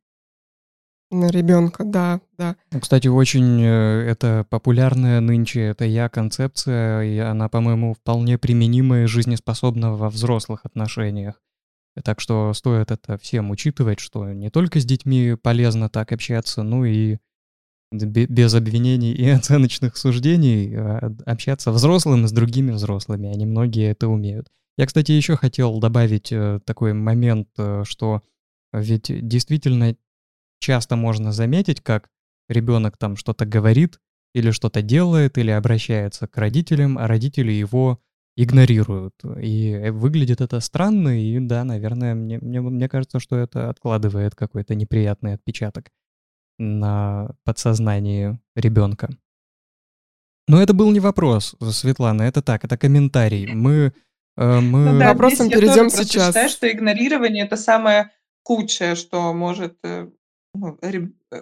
На ребёнка, да, да. Ну, кстати, очень, э, это популярная нынче "это я" концепция, и она, по-моему, вполне применима и жизнеспособна во взрослых отношениях. Так что стоит это всем учитывать, что не только с детьми полезно так общаться, но и без обвинений и оценочных суждений, а, общаться взрослым с другими взрослыми, а немногие это умеют. Я, кстати, ещё хотел добавить, э, такой момент, э, что ведь действительно часто можно заметить, как ребёнок там что-то говорит или что-то делает, или обращается к родителям, а родители его игнорируют. И выглядит это странно, и да, наверное, мне мне мне кажется, что это откладывает какой-то неприятный отпечаток на подсознании ребёнка. Но это был не вопрос, Светлана, это так, это комментарий. Мы, э, Ну К да, мы вопросам я тоже перейдём просто считаю, сейчас. что игнорирование- это самое худшее, что может, э, ну, э,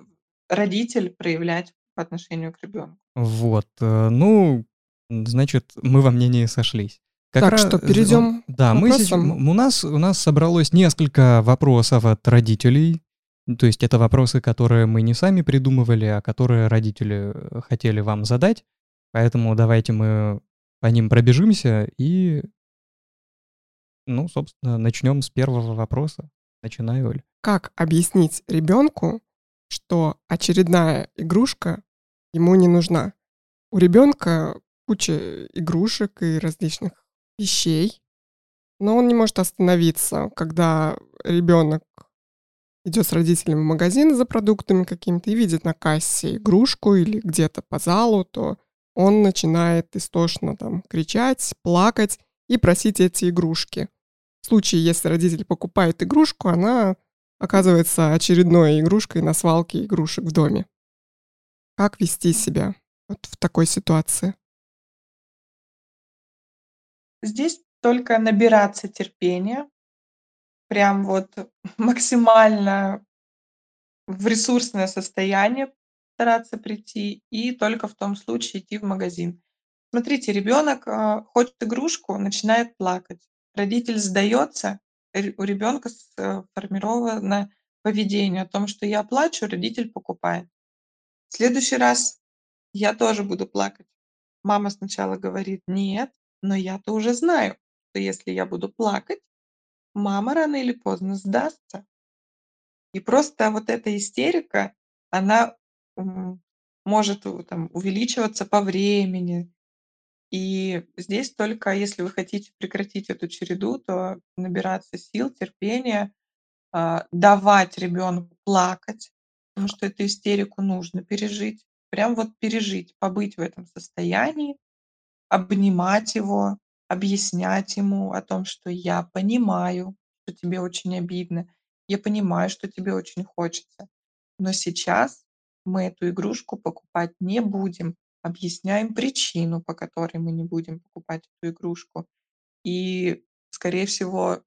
родитель проявлять по отношению к ребёнку. Вот, э, ну, значит, мы во мнении сошлись. Как Так ра что к да, мы м у нас у нас собралось несколько вопросов от родителей. То есть это вопросы, которые мы не сами придумывали, а которые родители, э, хотели вам задать. Поэтому давайте мы по ним пробежимся и ну, собственно, начнём с первого вопроса. Начинай, Оль. Как объяснить ребёнку, что очередная игрушка ему не нужна. У ребенка куча игрушек и различных вещей, но он не может остановиться, когда ребенок идет с родителями в магазин за продуктами какими-то и видит на кассе игрушку или где-то по залу, то он начинает истошно там кричать, плакать и просить эти игрушки. В случае, если родитель покупает игрушку, она оказывается очередной игрушкой на свалке игрушек в доме. Как вести себя вот в такой ситуации? Здесь только набираться терпения, прям вот максимально в ресурсное состояние стараться прийти и только в том случае идти в магазин. Смотрите, ребенок а, хочет игрушку, начинает плакать. Родитель сдается, у ребенка сформировано поведение о том, что я плачу, родитель покупает. В следующий раз я тоже буду плакать. Мама сначала говорит: "Нет", но я-то уже знаю, что если я буду плакать, мама рано или поздно сдастся. И просто вот эта истерика, она, м, может у там увеличиваться по времени. И здесь только если вы хотите прекратить эту череду, то набираться сил, терпения, а, давать ребенку плакать, потому что эту истерику нужно пережить. Прям вот пережить, побыть в этом состоянии, обнимать его, объяснять ему о том, что я понимаю, что тебе очень обидно, я понимаю, что тебе очень хочется, но сейчас мы эту игрушку покупать не будем. Объясняем причину, по которой мы не будем покупать эту игрушку. И, скорее всего,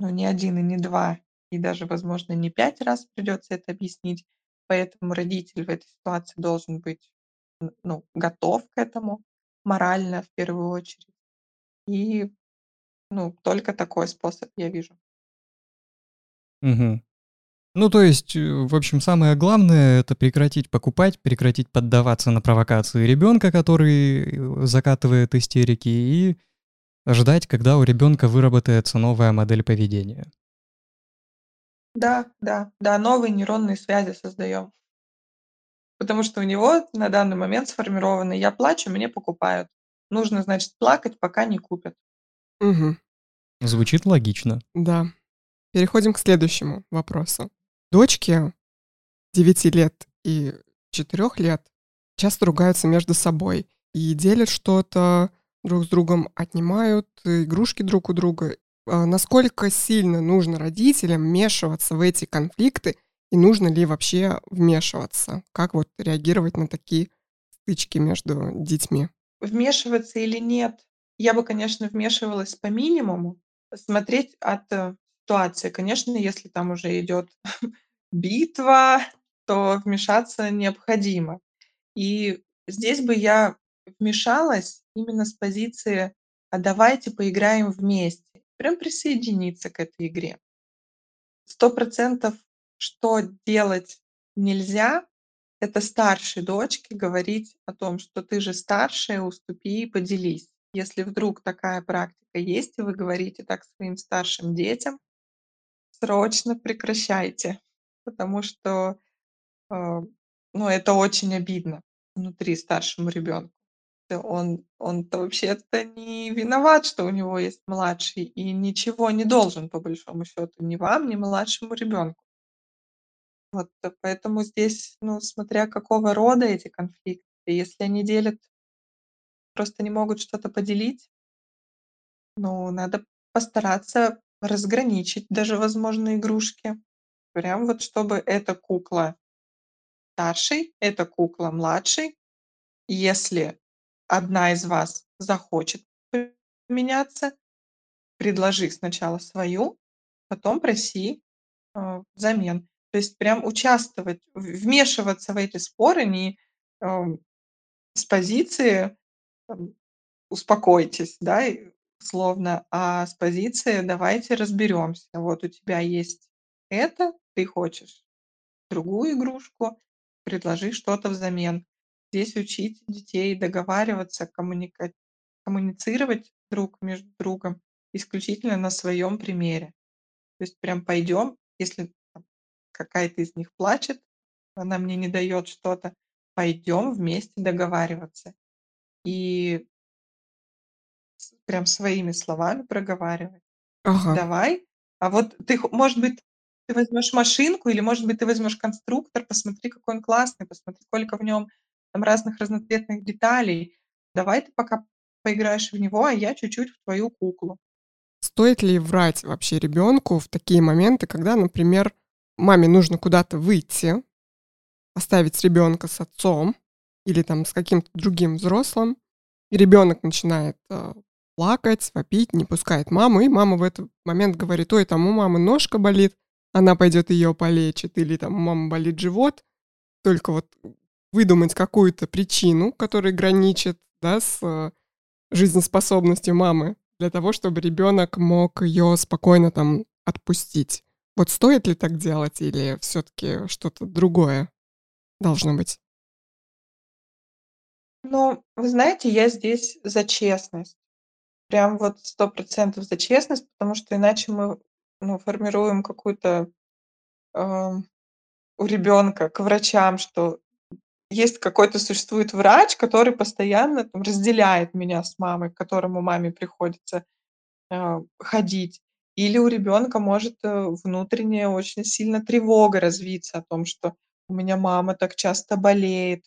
ну, не один и не два, и даже, возможно, не 5 раз придется это объяснить. Поэтому родитель в этой ситуации должен быть, ну, готов к этому морально в первую очередь. И, ну, только такой способ я вижу. Мгм. Ну, то есть, э, в общем, самое главное это прекратить покупать, прекратить поддаваться на провокации ребенка, который э, закатывает истерики, и ждать, когда у ребенка выработается новая модель поведения. Да, да, да, новые нейронные связи создаем. Потому что у него на данный момент сформированы: я плачу, мне покупают. Нужно, значит, плакать, пока не купят. Мгм. Звучит логично. Да. Переходим к следующему вопросу. Дочки 9 лет и 4 лет часто ругаются между собой и делят что-то друг с другом, отнимают игрушки друг у друга. А насколько сильно нужно родителям вмешиваться в эти конфликты и нужно ли вообще вмешиваться? Как вот реагировать на такие стычки между детьми? Вмешиваться или нет? Я бы, конечно, вмешивалась по минимуму, смотреть от э, ситуации. Конечно, если там уже идет битва, то вмешаться необходимо. И здесь бы я вмешалась именно с позиции: "А давайте поиграем вместе". Прям присоединиться к этой игре. Сто процентов, что делать нельзя- это старшей дочке говорить о том, что ты же старшая, уступи и поделись. Если вдруг такая практика есть, и вы говорите так своим старшим детям, срочно прекращайте, потому что, а, ну, это очень обидно внутри старшему ребенку. Он он-то вообще-то не виноват, что у него есть младший, и ничего не должен, по большому счету, ни вам, ни младшему ребенку. Вот, э, поэтому здесь, ну, смотря какого рода эти конфликты. Если они делят просто не могут что-то поделить ну, надо постараться разграничить даже, возможно, игрушки. Прям вот чтобы эта кукла старшей, эта кукла младшей. Если одна из вас захочет поменяться, предложи сначала свою, потом проси, а, взамен. То есть прям участвовать, вмешиваться в эти споры не, ам, с позиции, там: "Успокойтесь", да, и условно, а с позиции: "Давайте разберёмся. Вот у тебя есть это, ты хочешь другую игрушку, предложи что-то взамен". Здесь учить детей договариваться, коммуника коммуницировать друг между другом исключительно на своём примере. То есть прям пойдём, если какая-то из них плачет, она мне не дает что-то. Пойдем вместе договариваться. И прям своими словами проговаривать. Ага. Давай, а вот ты, может быть, ты возьмешь машинку или, может быть, ты возьмешь конструктор, посмотри, какой он классный, посмотри, сколько в нем там разных разноцветных деталей. Давай ты пока поиграешь в него, а я чуть-чуть в твою куклу. Стоит ли врать вообще ребенку в такие моменты, когда, например, маме нужно куда-то выйти, оставить ребенка с отцом или там с каким-то другим взрослым, и ребенок начинает э, плакать, вопить, не пускает маму, и мама в этот момент говорит, ой, там у мамы ножка болит, она пойдет ее полечит, или там у мамы болит живот, только вот выдумать какую-то причину, которая граничит да, с э, жизнеспособностью мамы, для того, чтобы ребенок мог ее спокойно там отпустить. Вот стоит ли так делать или все-таки что-то другое должно быть? Ну, вы знаете, я здесь за честность. Прям вот сто процентов за честность, потому что иначе мы, ну, формируем какую-то, ам, у ребенка к врачам, что есть какой-то существует врач, который постоянно там разделяет меня с мамой, к которому маме приходится, а, ходить. Или у ребенка может, э, внутренняя очень сильно тревога развиться о том, что у меня мама так часто болеет.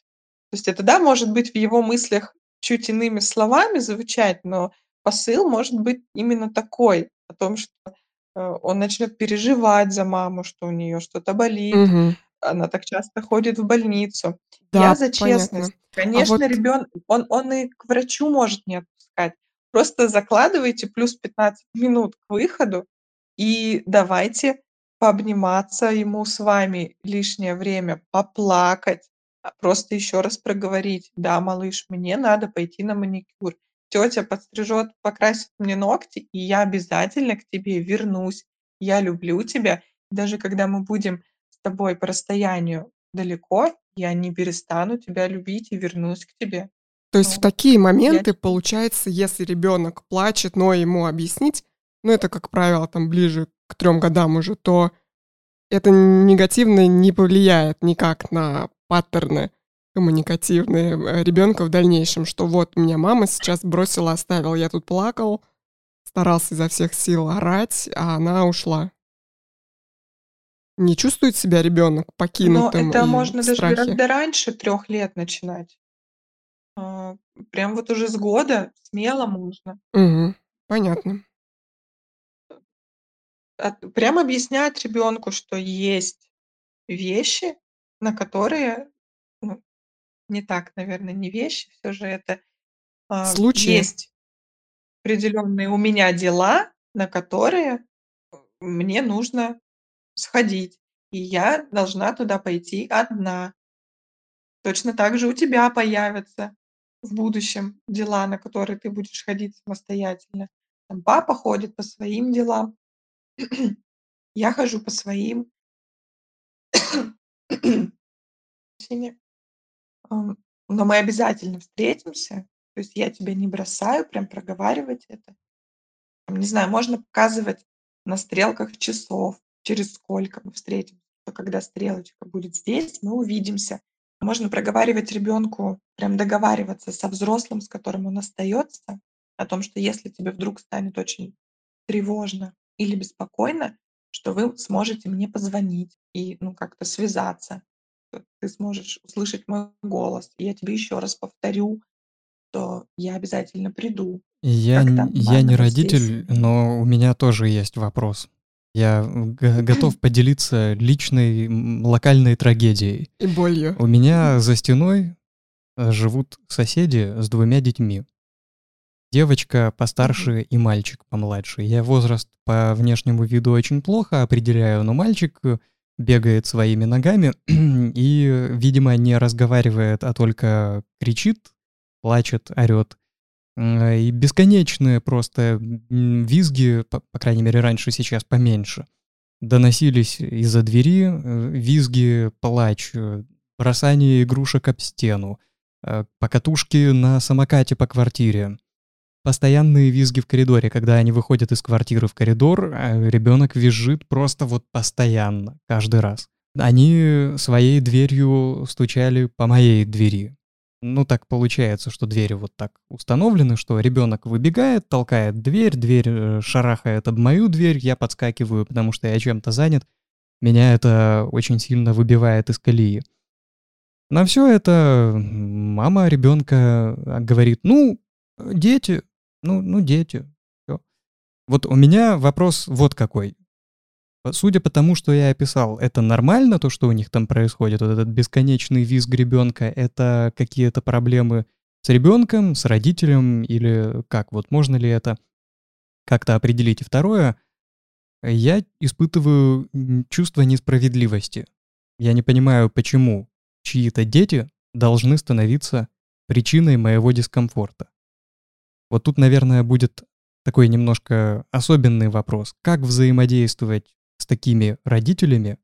То есть это, да, может быть в его мыслях чуть иными словами звучать, но посыл может быть именно такой, о том, что, э, он начнет переживать за маму, что у нее что-то болит, Мгм. она так часто ходит в больницу. Я Да, за понятно. честность. А Конечно, вот ребенок, он он и к врачу может не отпускать. Просто закладывайте плюс 15 минут к выходу и давайте пообниматься ему с вами лишнее время, поплакать, а, просто еще раз проговорить: "Да, малыш, мне надо пойти на маникюр. Тетя подстрижет, покрасит мне ногти, и я обязательно к тебе вернусь. Я люблю тебя. Даже когда мы будем с тобой по расстоянию далеко, я не перестану тебя любить и вернусь к тебе". То есть в Ну, такие моменты, получается, если ребенок плачет, но ему объяснить, ну, это, как правило, там ближе к трем годам уже, то это негативно не повлияет никак на паттерны коммуникативные э, ребенка в дальнейшем, что вот меня мама сейчас бросила, оставила, я тут плакал, старался изо всех сил орать, а она ушла. Не чувствует себя ребенок Но покинутым это и можно даже гораздо раньше трех лет начинать. А, прям вот уже с года смело можно. Мгм. Понятно. От прям объяснять ребенку, что есть вещи, на которые, ну, не так, наверно, не вещи, всё же это, а, Случаи. есть определенные у меня дела, на которые, э, мне нужно сходить, и я должна туда пойти одна. Точно так же у тебя появятся в будущем дела, на которые ты будешь ходить самостоятельно. Там папа ходит по своим делам, я хожу по своим. Но мы обязательно встретимся. То есть я тебя не бросаю, прям проговаривать это. Не знаю, можно показывать на стрелках часов, через сколько мы встретимся. Когда стрелочка будет здесь, мы увидимся. Можно проговаривать ребенку, прям договариваться со взрослым, с которым он остается, о том, что если тебе вдруг станет очень тревожно или беспокойно, что вы сможете мне позвонить и, ну, как-то связаться. Ты сможешь услышать мой голос. И я тебе еще раз повторю, что я обязательно приду, Я я не родитель, но у меня тоже есть вопрос. Я готов поделиться личной, локальной трагедией. И болью. У меня за стеной, э, живут соседи с двумя детьми. Девочка постарше и мальчик помладше. Я возраст по внешнему виду очень плохо определяю, но мальчик, э, бегает своими ногами и, видимо, не разговаривает, а только кричит, плачет, орёт. М, и бесконечные просто, визги, по по крайней мере раньше, сейчас поменьше, доносились из-за двери. Э, визги, плач, э, бросание игрушек об стену, э, покатушки на самокате по квартире. Постоянные визги в коридоре, когда они выходят из квартиры в коридор, а ребенок визжит просто вот постоянно, каждый раз. Они своей дверью стучали по моей двери. Ну, так получается, что двери вот так установлены, что ребенок выбегает, толкает дверь, дверь э, шарахает об мою дверь, я подскакиваю, потому что я чем-то занят. Меня это очень сильно выбивает из колеи. На все это мама ребенка а, говорит, ну, дети, ну, ну, дети. Всё. Вот у меня вопрос вот какой. Судя по тому, что я описал, это нормально, то, что у них там происходит, вот этот бесконечный визг ребенка, это какие-то проблемы с ребенком, с родителем или как? Вот можно ли это как-то определить? И второе, я испытываю чувство несправедливости. Я не понимаю, почему чьи-то дети должны становиться причиной моего дискомфорта. Вот тут, наверное, будет такой немножко особенный вопрос. Как взаимодействовать с такими родителями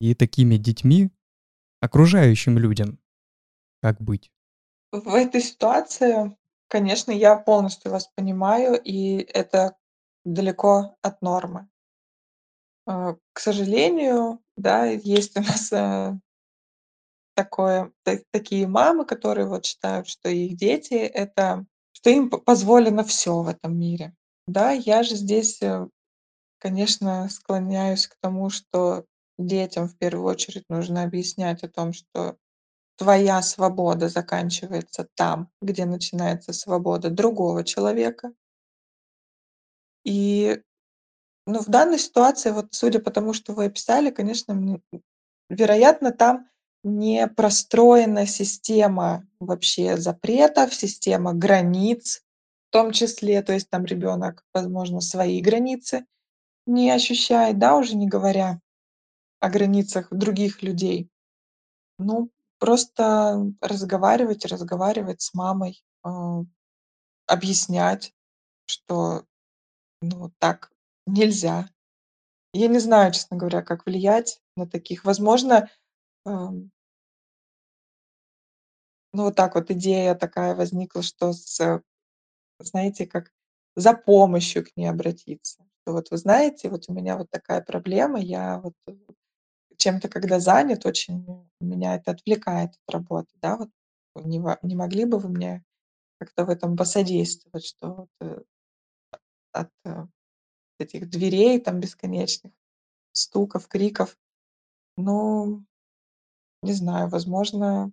и такими детьми, окружающим людям? Как быть? В этой ситуации, конечно, я полностью вас понимаю, и это далеко от нормы. А, к сожалению, да, есть у нас, э, такое та такие мамы, которые вот считают, что их дети- это что им позволено все в этом мире. Да, я же здесь, э, конечно, склоняюсь к тому, что детям в первую очередь нужно объяснять о том, что твоя свобода заканчивается там, где начинается свобода другого человека. И, ну, в данной ситуации, вот судя по тому, что вы описали, конечно, вероятно, там не простроена система вообще запретов, система границ в том числе. То есть там ребенок, возможно, свои границы не ощущает, да, уже не говоря о границах других людей. Ну, просто разговаривать, разговаривать с мамой, а, объяснять, что, ну, так нельзя. Я не знаю, честно говоря, как влиять на таких. Возможно, ам ну, вот так вот идея такая возникла, что с знаете, как за помощью к ней обратиться. Что вот вы знаете, вот у меня вот такая проблема, я вот, э, чем-то когда занят, очень меня это отвлекает от работы, да, вот не не могли бы вы мне как-то в этом посодействовать, что вот, э, от, э, этих дверей там бесконечных, стуков, криков, ну, не знаю, возможно,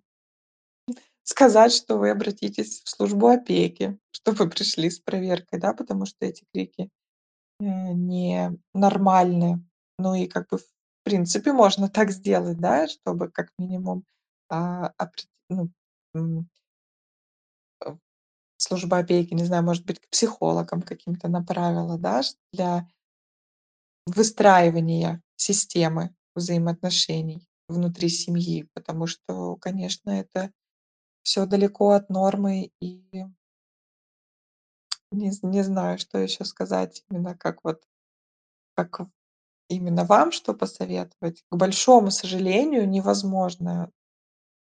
сказать, что вы обратитесь в службу опеки, чтобы пришли с проверкой, да, потому что эти крики, э, ненормальны. Ну и как бы в принципе можно так сделать, да, чтобы как минимум, а, ну, э, служба опеки, не знаю, может быть, к психологам каким-то направила, да, для выстраивания системы взаимоотношений внутри семьи, потому что, конечно, это всё далеко от нормы и не з не знаю, что еще сказать, именно как вот как именно вам что посоветовать. К большому сожалению, невозможно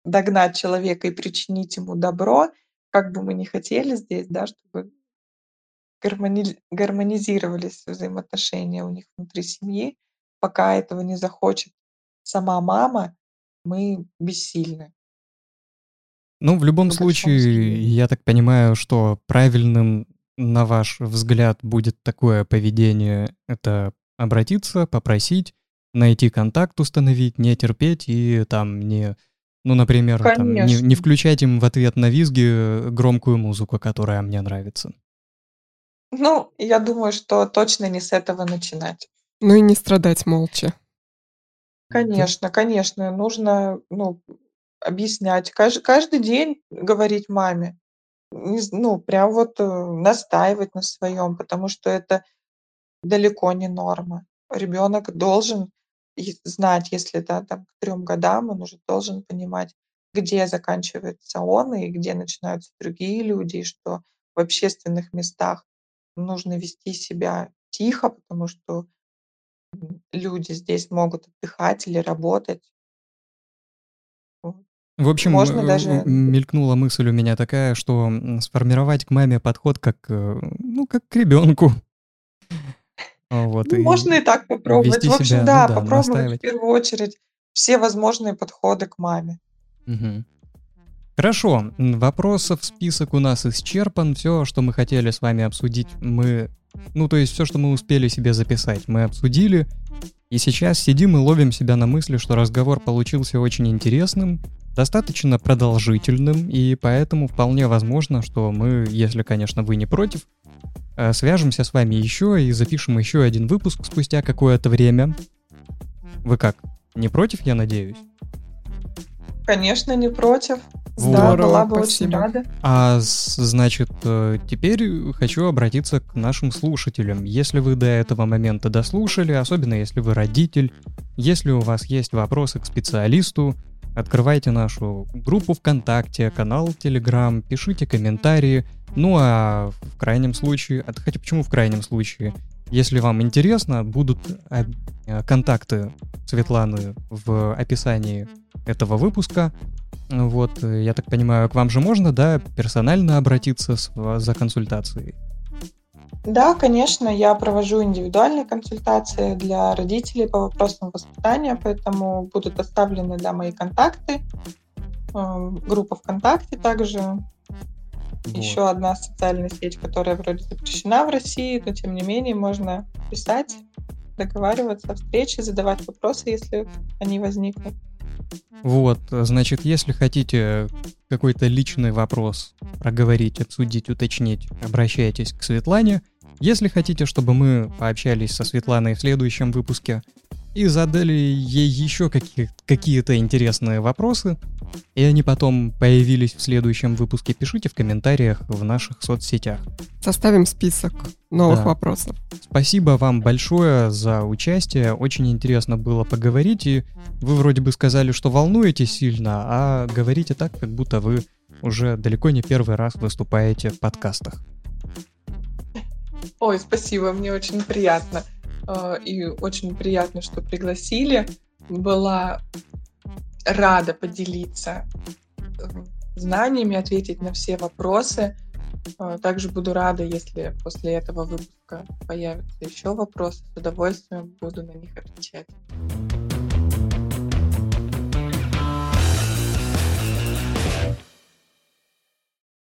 догнать человека и причинить ему добро, как бы мы ни хотели здесь, да, чтобы гармониз гармонизировались взаимоотношения у них внутри семьи. Пока этого не захочет сама мама, мы бессильны. Ну, в любом большому случае, сожалению. я так понимаю, что правильным, на ваш взгляд, будет такое поведение- это обратиться, попросить, найти контакт, установить, не терпеть и там не ну, например, там не не включать им в ответ на визги, э, громкую музыку, которая мне нравится. Ну, я думаю, что точно не с этого начинать. Ну и не страдать молча. Конечно, конечно, нужно, ну, объяснять, каж каждый день говорить маме. Ну, прям вот, э, настаивать на своем, потому что это далеко не норма. Ребенок должен знать, если, да, там к 3 годам, он уже должен понимать, где заканчивается он и где начинаются другие люди, и что в общественных местах нужно вести себя тихо, потому что, люди здесь могут отдыхать или работать. В общем, Можно э, даже в мелькнула мысль у меня такая, что, сформировать к маме подход как, ну, как к ребенку. Вот Ну, и можно и так попробовать. В общем, себя, ну да, да, попробовать в настаивать. первую очередь все возможные подходы к маме. Мгм. Хорошо, вопросов список у нас исчерпан. Все, что мы хотели с вами обсудить, мы... Ну, то есть все, что мы успели себе записать, мы обсудили. И сейчас сидим и ловим себя на мысли, что разговор получился очень интересным, достаточно продолжительным, и поэтому вполне возможно, что мы, если, конечно, вы не против, э, свяжемся с вами еще и запишем еще один выпуск спустя какое-то время. Вы как? Не против, я надеюсь? Конечно, не против. Вот. Да, Здорово, была бы очень спасибо. рада. А значит, э, теперь хочу обратиться к нашим слушателям. Если вы до этого момента дослушали, особенно если вы родитель, если у вас есть вопросы к специалисту, открывайте нашу группу ВКонтакте, канал Телеграм, пишите комментарии. Ну а в крайнем случае, а хотя почему в крайнем случае? Если вам интересно, будут а, э, контакты Светланы в описании этого выпуска. Вот, э, я так понимаю, к вам же можно, да, персонально обратиться с- за консультацией? Да, конечно, я провожу индивидуальные консультации для родителей по вопросам воспитания, поэтому будут оставлены да, мои контакты. Э, Группа ВКонтакте также. Вот. Еще одна социальная сеть, которая вроде запрещена в России, но тем не менее можно писать, договариваться о встрече, задавать вопросы, если они возникнут. Вот, значит, если хотите какой-то личный вопрос проговорить, обсудить, уточнить, обращайтесь к Светлане. Если хотите, чтобы мы пообщались со Светланой в следующем выпуске и задали ей еще какие- какие-то интересные вопросы, и они потом появились в следующем выпуске, пишите в комментариях в наших соцсетях. Составим список новых Да. вопросов. Спасибо вам большое за участие. Очень интересно было поговорить. И вы вроде бы сказали, что волнуетесь сильно, а говорите так, как будто вы уже далеко не первый раз выступаете в подкастах. Ой, спасибо, мне очень приятно. Э, И очень приятно, что пригласили. Была рада поделиться э, знаниями, ответить на все вопросы. Э, Также буду рада, если после этого выпуска появятся еще вопросы. С удовольствием буду на них отвечать.